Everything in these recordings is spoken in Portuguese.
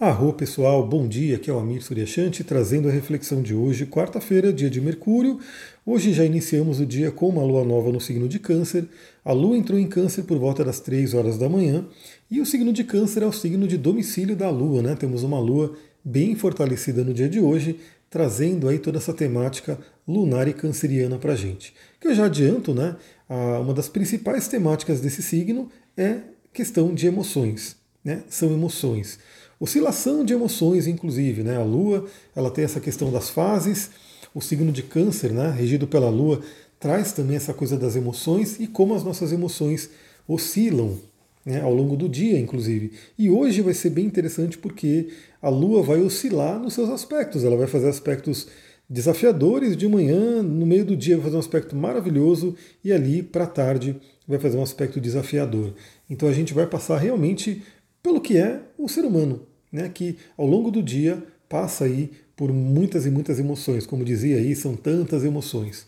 Arro pessoal, bom dia, aqui é o Amir Suryashanti trazendo a reflexão de hoje, quarta-feira, dia de Mercúrio. Hoje já iniciamos o dia com uma lua nova no signo de Câncer. A lua entrou em Câncer por volta das 3 horas da manhã e o signo de Câncer é o signo de domicílio da lua, né? Temos uma lua bem fortalecida no dia de hoje, trazendo aí toda essa temática lunar e canceriana para gente. Que eu já adianto, né? Uma das principais temáticas desse signo é questão de emoções, né? São emoções. Oscilação de emoções, inclusive, né? A Lua, ela tem essa questão das fases. O signo de Câncer, né, regido pela Lua, traz também essa coisa das emoções e como as nossas emoções oscilam né, ao longo do dia, inclusive. E hoje vai ser bem interessante porque a Lua vai oscilar nos seus aspectos. Ela vai fazer aspectos desafiadores de manhã, no meio do dia vai fazer um aspecto maravilhoso e ali para tarde vai fazer um aspecto desafiador. Então a gente vai passar realmente pelo que é o ser humano, né, que ao longo do dia passa aí por muitas e muitas emoções, como dizia aí, são tantas emoções.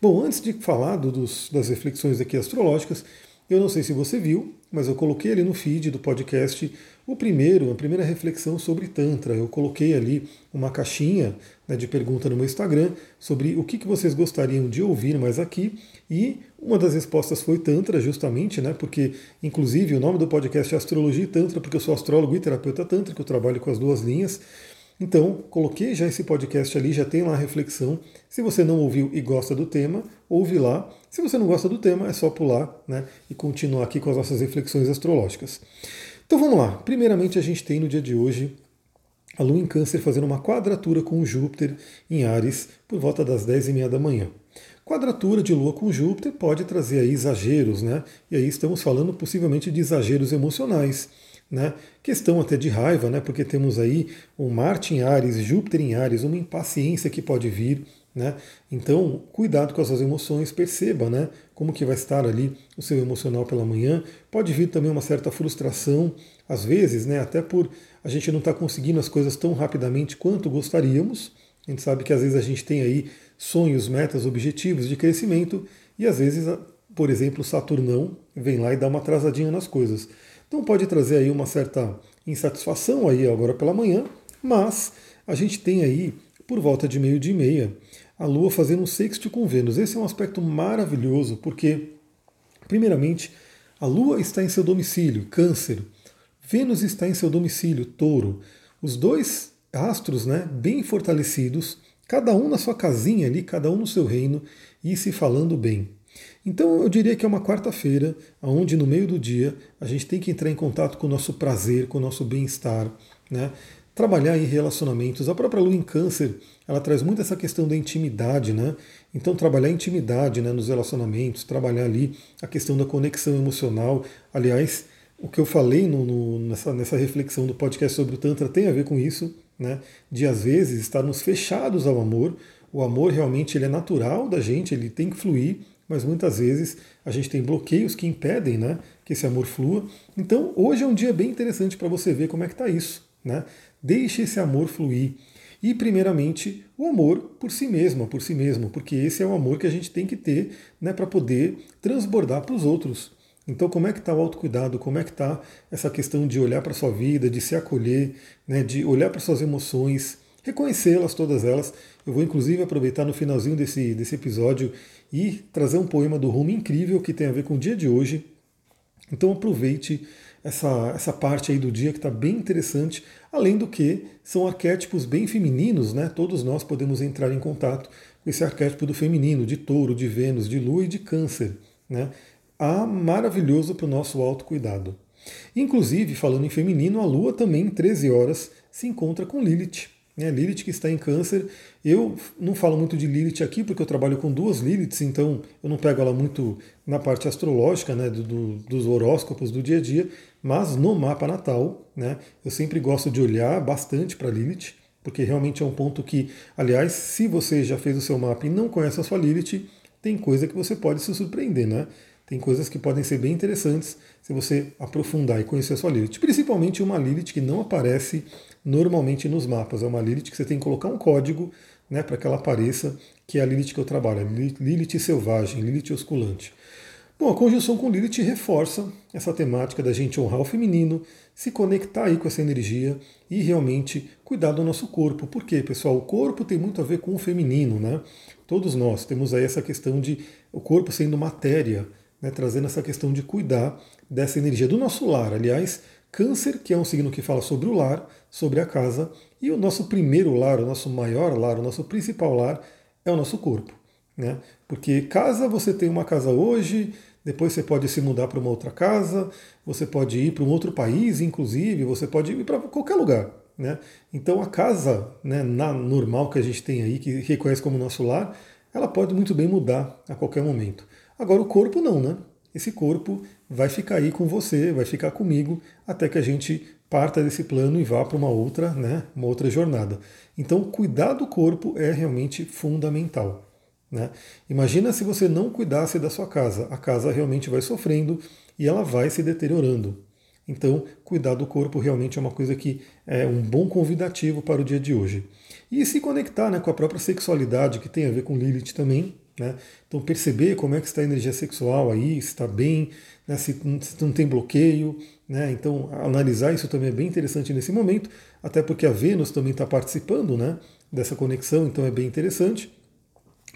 Bom, antes de falar dos, das reflexões aqui astrológicas, eu não sei se você viu, mas eu coloquei ali no feed do podcast o primeiro, a primeira reflexão sobre Tantra. Eu coloquei ali uma caixinha né, de pergunta no meu Instagram sobre o que, que vocês gostariam de ouvir mais aqui. E uma das respostas foi Tantra, justamente, né? Porque, inclusive, o nome do podcast é Astrologia e Tantra, porque eu sou astrólogo e terapeuta Tantra, que eu trabalho com as duas linhas. Então, coloquei já esse podcast ali, já tem lá a reflexão. Se você não ouviu e gosta do tema, ouve lá. Se você não gosta do tema, é só pular né, e continuar aqui com as nossas reflexões astrológicas. Então vamos lá. Primeiramente, a gente tem no dia de hoje a Lua em Câncer fazendo uma quadratura com Júpiter em Ares por volta das 10h30 da manhã. Quadratura de Lua com Júpiter pode trazer aí exageros, né? E aí estamos falando possivelmente de exageros emocionais né? Questão até de raiva, né? porque temos aí um Marte em Ares, Júpiter em Ares, uma impaciência que pode vir. Né? Então, cuidado com as suas emoções, perceba né? como que vai estar ali o seu emocional pela manhã. Pode vir também uma certa frustração, às vezes, né? até por a gente não estar tá conseguindo as coisas tão rapidamente quanto gostaríamos. A gente sabe que às vezes a gente tem aí sonhos, metas, objetivos de crescimento e às vezes, por exemplo, Saturnão vem lá e dá uma atrasadinha nas coisas. Então pode trazer aí uma certa insatisfação aí agora pela manhã, mas a gente tem aí por volta de meio dia e meia a Lua fazendo um sexto com Vênus. Esse é um aspecto maravilhoso porque, primeiramente, a Lua está em seu domicílio, Câncer. Vênus está em seu domicílio, Touro. Os dois astros, né, bem fortalecidos, cada um na sua casinha ali, cada um no seu reino e se falando bem. Então eu diria que é uma quarta-feira, onde no meio do dia a gente tem que entrar em contato com o nosso prazer, com o nosso bem-estar, né? trabalhar em relacionamentos. A própria lua em câncer, ela traz muito essa questão da intimidade, né? Então trabalhar intimidade né, nos relacionamentos, trabalhar ali a questão da conexão emocional. Aliás, o que eu falei no, no, nessa, nessa reflexão do podcast sobre o Tantra tem a ver com isso, né? De às vezes estarmos fechados ao amor. O amor realmente ele é natural da gente, ele tem que fluir, mas muitas vezes a gente tem bloqueios que impedem né, que esse amor flua. Então hoje é um dia bem interessante para você ver como é que está isso. Né? Deixe esse amor fluir. E primeiramente o amor por si mesma, por si mesmo, porque esse é o amor que a gente tem que ter né, para poder transbordar para os outros. Então, como é que está o autocuidado? Como é que está essa questão de olhar para a sua vida, de se acolher, né, de olhar para suas emoções, reconhecê-las, todas elas. Eu vou inclusive aproveitar no finalzinho desse, desse episódio e trazer um poema do Rumi incrível que tem a ver com o dia de hoje. Então aproveite essa, essa parte aí do dia que está bem interessante, além do que são arquétipos bem femininos, né? Todos nós podemos entrar em contato com esse arquétipo do feminino, de touro, de Vênus, de lua e de câncer. Né? Ah, maravilhoso para o nosso autocuidado. Inclusive, falando em feminino, a lua também em 13 horas se encontra com Lilith. Né? Lilith que está em câncer. Eu não falo muito de Lilith aqui porque eu trabalho com duas Liliths, então eu não pego ela muito na parte astrológica, né, do, do, dos horóscopos do dia a dia, mas no mapa natal, né, eu sempre gosto de olhar bastante para Lilith, porque realmente é um ponto que, aliás, se você já fez o seu mapa e não conhece a sua Lilith, tem coisa que você pode se surpreender, né? Tem coisas que podem ser bem interessantes se você aprofundar e conhecer a sua Lilith. Principalmente uma Lilith que não aparece normalmente nos mapas. É uma Lilith que você tem que colocar um código né, para que ela apareça, que é a Lilith que eu trabalho, Lilith selvagem, Lilith osculante. Bom, a conjunção com Lilith reforça essa temática da gente honrar o feminino, se conectar aí com essa energia e realmente cuidar do nosso corpo. Por quê, pessoal? O corpo tem muito a ver com o feminino, né? Todos nós temos aí essa questão de o corpo sendo matéria, né? trazendo essa questão de cuidar dessa energia do nosso lar. Aliás, Câncer, que é um signo que fala sobre o lar, sobre a casa, e o nosso primeiro lar, o nosso maior lar, o nosso principal lar é o nosso corpo. Né? Porque casa, você tem uma casa hoje, depois você pode se mudar para uma outra casa, você pode ir para um outro país, inclusive, você pode ir para qualquer lugar. Né? Então a casa né, na normal que a gente tem aí, que reconhece como nosso lar, ela pode muito bem mudar a qualquer momento. Agora o corpo não, né? Esse corpo vai ficar aí com você, vai ficar comigo, até que a gente parta desse plano e vá para uma outra, né, uma outra jornada. Então, cuidar do corpo é realmente fundamental. Né? Imagina se você não cuidasse da sua casa, a casa realmente vai sofrendo e ela vai se deteriorando. Então, cuidar do corpo realmente é uma coisa que é um bom convidativo para o dia de hoje. E se conectar né, com a própria sexualidade, que tem a ver com Lilith também. Né? Então, perceber como é que está a energia sexual aí, se está bem, né, se, se não tem bloqueio. Né? Então, analisar isso também é bem interessante nesse momento, até porque a Vênus também está participando né, dessa conexão, então é bem interessante.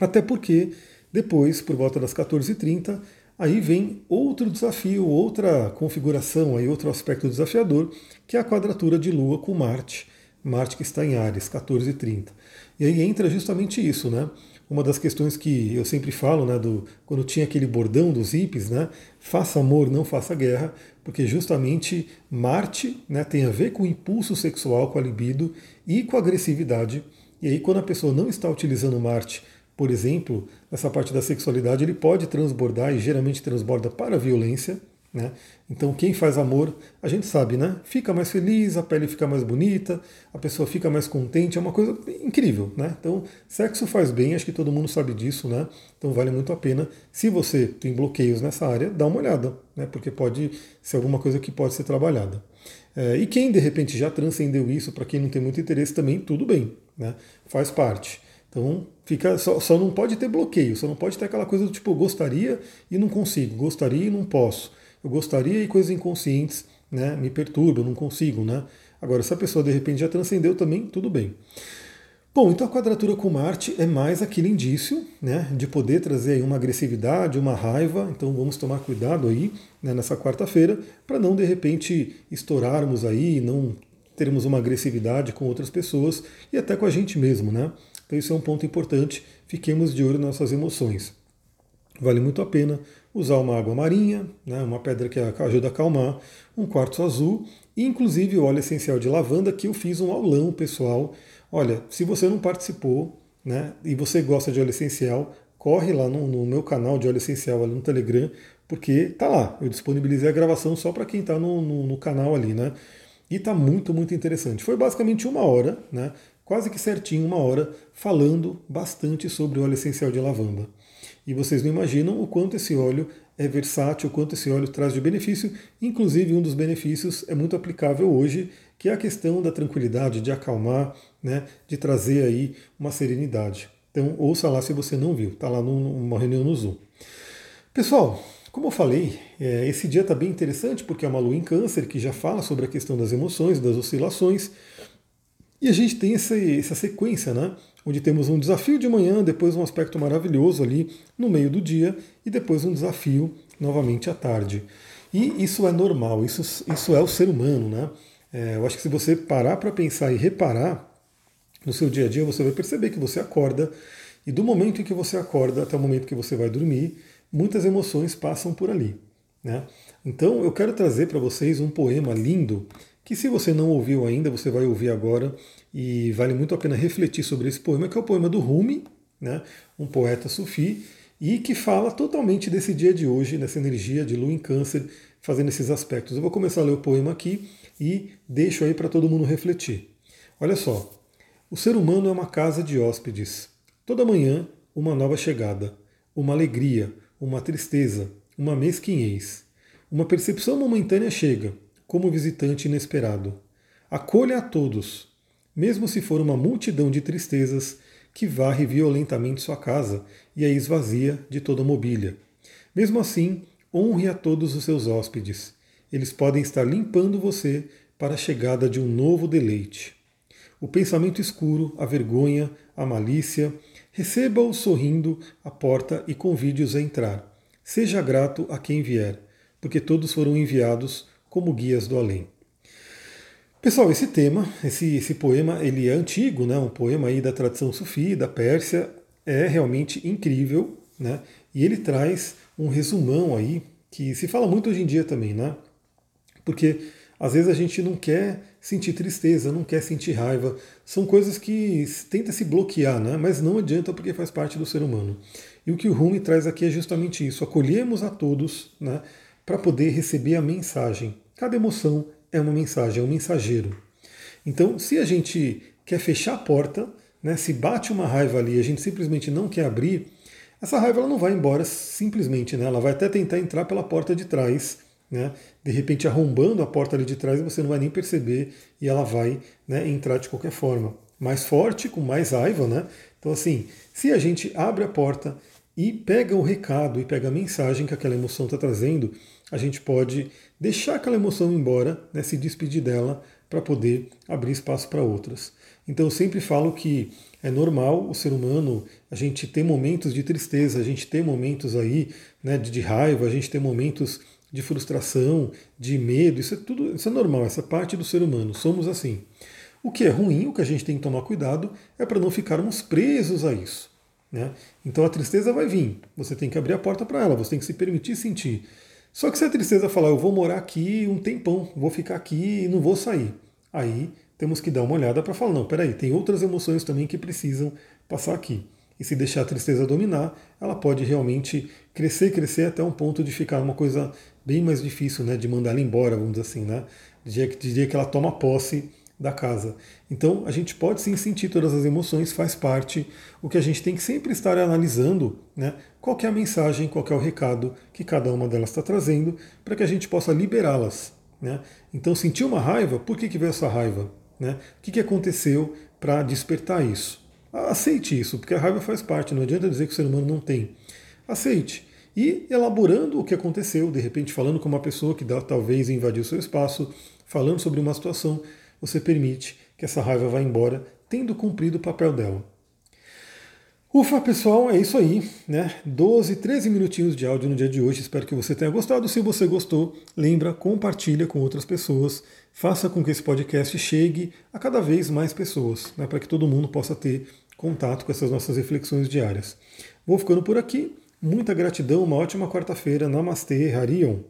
Até porque depois, por volta das 14h30, aí vem outro desafio, outra configuração, aí outro aspecto desafiador, que é a quadratura de Lua com Marte. Marte que está em Ares, 14h30. E aí entra justamente isso, né? Uma das questões que eu sempre falo, né, do, quando tinha aquele bordão dos hippies, né, faça amor, não faça guerra, porque justamente Marte né, tem a ver com o impulso sexual, com a libido e com a agressividade. E aí, quando a pessoa não está utilizando Marte por exemplo, nessa parte da sexualidade, ele pode transbordar e geralmente transborda para a violência. Né? Então, quem faz amor, a gente sabe, né? Fica mais feliz, a pele fica mais bonita, a pessoa fica mais contente, é uma coisa incrível, né? Então, sexo faz bem, acho que todo mundo sabe disso, né? Então, vale muito a pena. Se você tem bloqueios nessa área, dá uma olhada, né? Porque pode ser alguma coisa que pode ser trabalhada. É, e quem de repente já transcendeu isso, para quem não tem muito interesse também, tudo bem, né? Faz parte. Então, fica só, só não pode ter bloqueio, só não pode ter aquela coisa do tipo, gostaria e não consigo, gostaria e não posso. Eu gostaria e coisas inconscientes né, me perturbam, não consigo. Né? Agora, se a pessoa de repente já transcendeu também, tudo bem. Bom, então a quadratura com Marte é mais aquele indício né, de poder trazer uma agressividade, uma raiva. Então vamos tomar cuidado aí né, nessa quarta-feira para não de repente estourarmos aí, não termos uma agressividade com outras pessoas e até com a gente mesmo, né? Então isso é um ponto importante. Fiquemos de olho nas nossas emoções. Vale muito a pena usar uma água marinha, né, uma pedra que ajuda a acalmar, um quartzo azul e inclusive o óleo essencial de lavanda que eu fiz um aulão pessoal. Olha, se você não participou né, e você gosta de óleo essencial, corre lá no, no, meu canal de óleo essencial ali no Telegram, porque tá lá. Eu disponibilizei a gravação só para quem está no, no, no, canal ali, né? E tá muito, muito interessante. Foi basicamente uma hora, né? quase que certinho, uma hora, falando bastante sobre o óleo essencial de lavanda. E vocês não imaginam o quanto esse óleo é versátil, o quanto esse óleo traz de benefício. Inclusive, um dos benefícios é muito aplicável hoje, que é a questão da tranquilidade, de acalmar, né, de trazer aí uma serenidade. Então, ouça lá se você não viu, está lá numa reunião no Zoom. Pessoal, como eu falei, é, esse dia está bem interessante porque é uma lua em câncer que já fala sobre a questão das emoções, das oscilações. E a gente tem essa, essa sequência, né? Onde temos um desafio de manhã, depois um aspecto maravilhoso ali no meio do dia e depois um desafio novamente à tarde. E isso é normal, isso, isso é o ser humano, né? É, eu acho que se você parar para pensar e reparar no seu dia a dia, você vai perceber que você acorda e do momento em que você acorda até o momento que você vai dormir, muitas emoções passam por ali. Né? Então eu quero trazer para vocês um poema lindo que se você não ouviu ainda, você vai ouvir agora e vale muito a pena refletir sobre esse poema, que é o poema do Rumi, né, um poeta sufi, e que fala totalmente desse dia de hoje, dessa energia de lua em câncer, fazendo esses aspectos. Eu vou começar a ler o poema aqui e deixo aí para todo mundo refletir. Olha só, o ser humano é uma casa de hóspedes. Toda manhã, uma nova chegada, uma alegria, uma tristeza, uma mesquinhez. Uma percepção momentânea chega, como visitante inesperado. Acolha a todos, mesmo se for uma multidão de tristezas que varre violentamente sua casa e a esvazia de toda mobília. Mesmo assim, honre a todos os seus hóspedes. Eles podem estar limpando você para a chegada de um novo deleite. O pensamento escuro, a vergonha, a malícia, receba-os sorrindo à porta e convide-os a entrar. Seja grato a quem vier, porque todos foram enviados como guias do além. Pessoal, esse tema, esse, esse poema, ele é antigo, né? um poema aí da tradição sufi, da Pérsia, é realmente incrível, né? E ele traz um resumão aí que se fala muito hoje em dia também, né? Porque às vezes a gente não quer sentir tristeza, não quer sentir raiva, são coisas que tenta se bloquear, né? Mas não adianta porque faz parte do ser humano. E o que o Rumi traz aqui é justamente isso: acolhemos a todos, né? Para poder receber a mensagem. Cada emoção é uma mensagem, é um mensageiro. Então, se a gente quer fechar a porta, né, se bate uma raiva ali e a gente simplesmente não quer abrir, essa raiva ela não vai embora simplesmente, né? ela vai até tentar entrar pela porta de trás, né? de repente arrombando a porta ali de trás você não vai nem perceber e ela vai né, entrar de qualquer forma. Mais forte, com mais raiva, né? Então, assim, se a gente abre a porta e pega o recado e pega a mensagem que aquela emoção está trazendo, a gente pode deixar aquela emoção embora, né, se despedir dela para poder abrir espaço para outras. Então eu sempre falo que é normal o ser humano, a gente ter momentos de tristeza, a gente ter momentos aí né, de, de raiva, a gente ter momentos de frustração, de medo, isso é tudo, isso é normal, essa parte do ser humano, somos assim. O que é ruim, o que a gente tem que tomar cuidado é para não ficarmos presos a isso. Né? Então a tristeza vai vir, você tem que abrir a porta para ela, você tem que se permitir sentir. Só que se a tristeza falar, eu vou morar aqui um tempão, vou ficar aqui e não vou sair, aí temos que dar uma olhada para falar, não, peraí, tem outras emoções também que precisam passar aqui. E se deixar a tristeza dominar, ela pode realmente crescer, crescer até um ponto de ficar uma coisa bem mais difícil, né, de mandar ela embora, vamos dizer assim, né? Diria, diria que ela toma posse da casa. Então a gente pode sim sentir todas as emoções, faz parte. O que a gente tem que sempre estar analisando, né? Qual é a mensagem, qual é o recado que cada uma delas está trazendo, para que a gente possa liberá-las. Né? Então sentir uma raiva, por que, que veio essa raiva? Né? O que, que aconteceu para despertar isso? Aceite isso, porque a raiva faz parte, não adianta dizer que o ser humano não tem. Aceite. E elaborando o que aconteceu, de repente falando com uma pessoa que talvez invadiu seu espaço, falando sobre uma situação, você permite que essa raiva vá embora, tendo cumprido o papel dela. Ufa, pessoal, é isso aí, né? 12, 13 minutinhos de áudio no dia de hoje. Espero que você tenha gostado. Se você gostou, lembra, compartilha com outras pessoas. Faça com que esse podcast chegue a cada vez mais pessoas, né? Para que todo mundo possa ter contato com essas nossas reflexões diárias. Vou ficando por aqui. Muita gratidão, uma ótima quarta-feira. Namastê, Harion.